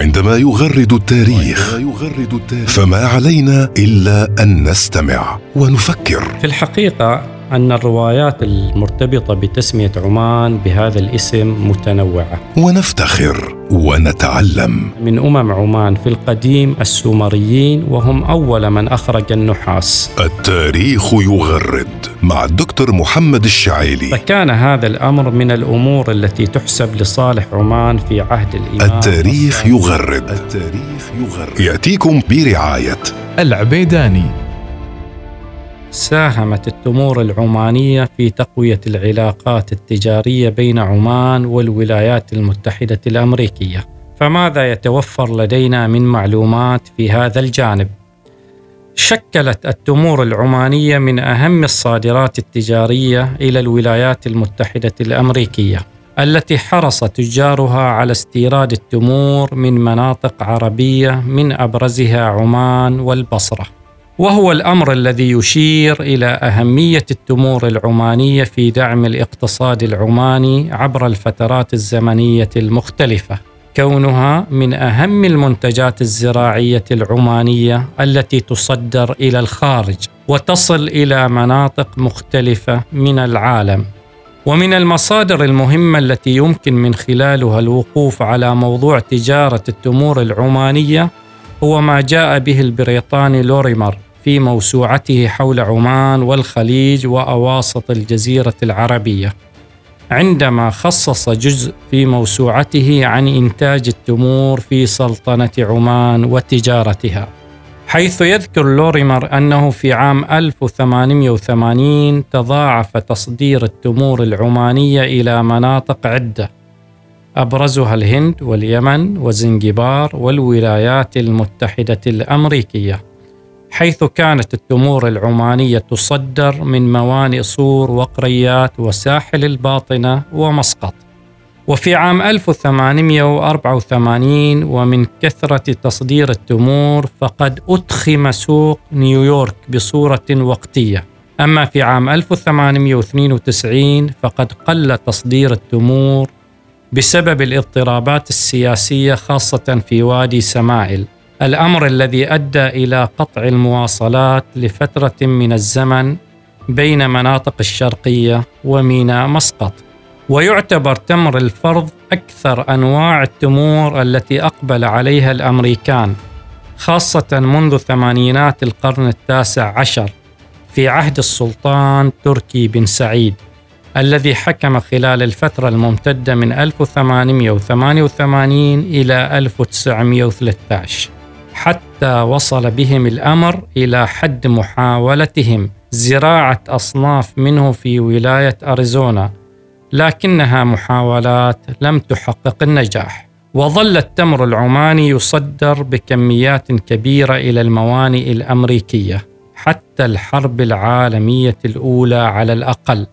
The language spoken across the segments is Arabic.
وعندما يغرد التاريخ. فما علينا إلا أن نستمع ونفكر. في الحقيقة أن الروايات المرتبطة بتسمية عمان بهذا الاسم متنوعة. ونفتخر. ونتعلم. من أمم عمان في القديم السومريين وهم أول من أخرج النحاس. التاريخ يغرد مع الدكتور محمد الشعيلي. فكان هذا الأمر من الأمور التي تحسب لصالح عمان في عهد الإمام التاريخ يغرد. التاريخ يغرد. يأتيكم برعاية. العبيداني. ساهمت التمور العمانية في تقوية العلاقات التجارية بين عمان والولايات المتحدة الأمريكية. فماذا يتوفر لدينا من معلومات في هذا الجانب؟ شكلت التمور العمانية من أهم الصادرات التجارية إلى الولايات المتحدة الأمريكية، التي حرص تجارها على استيراد التمور من مناطق عربية من أبرزها عمان والبصرة. وهو الأمر الذي يشير إلى أهمية التمور العمانية في دعم الاقتصاد العماني عبر الفترات الزمنية المختلفة. كونها من أهم المنتجات الزراعية العمانية التي تصدر إلى الخارج وتصل إلى مناطق مختلفة من العالم. ومن المصادر المهمة التي يمكن من خلالها الوقوف على موضوع تجارة التمور العمانية هو ما جاء به البريطاني لوريمر في موسوعته حول عمان والخليج وأواسط الجزيرة العربية. عندما خصص جزء في موسوعته عن إنتاج التمور في سلطنة عمان وتجارتها حيث يذكر لوريمر أنه في عام 1880 تضاعف تصدير التمور العمانية إلى مناطق عدة أبرزها الهند واليمن وزنجبار والولايات المتحدة الأمريكية. حيث كانت التمور العمانية تصدر من موانئ صور وقريات وساحل الباطنة ومسقط. وفي عام 1884 ومن كثرة تصدير التمور فقد أدخم سوق نيويورك بصورة وقتية. أما في عام 1892 فقد قل تصدير التمور بسبب الاضطرابات السياسية خاصة في وادي سمائل. الأمر الذي أدى إلى قطع المواصلات لفترة من الزمن بين مناطق الشرقية وميناء مسقط. ويعتبر تمر الفرض أكثر أنواع التمور التي أقبل عليها الأمريكان خاصة منذ ثمانينات القرن التاسع عشر في عهد السلطان تركي بن سعيد الذي حكم خلال الفترة الممتدة من 1888 إلى 1913 حتى وصل بهم الأمر إلى حد محاولتهم زراعة أصناف منه في ولاية أريزونا لكنها محاولات لم تحقق النجاح. وظل التمر العماني يصدر بكميات كبيرة إلى الموانئ الأمريكية حتى الحرب العالمية الأولى على الأقل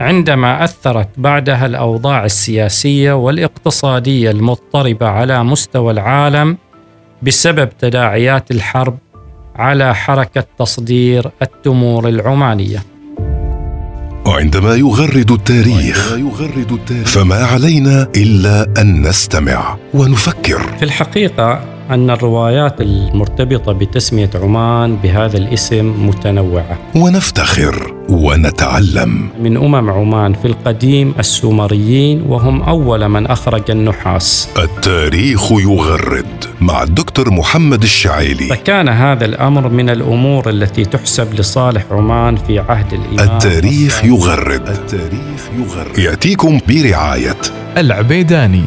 عندما أثرت بعدها الأوضاع السياسية والإقتصادية المضطربة على مستوى العالم بسبب تداعيات الحرب على حركة تصدير التمور العمانية. وعندما يغرد التاريخ فما علينا إلا أن نستمع ونفكر. في الحقيقة أن الروايات المرتبطة بتسمية عمان بهذا الاسم متنوعة. ونفتخر ونتعلم. من أمم عمان في القديم السومريين وهم أول من أخرج النحاس. التاريخ يغرد مع الدكتور محمد الشعيلي. فكان هذا الأمر من الأمور التي تحسب لصالح عمان في عهد الإمام. التاريخ يغرد. التاريخ يغرد. يأتيكم برعاية. العبيداني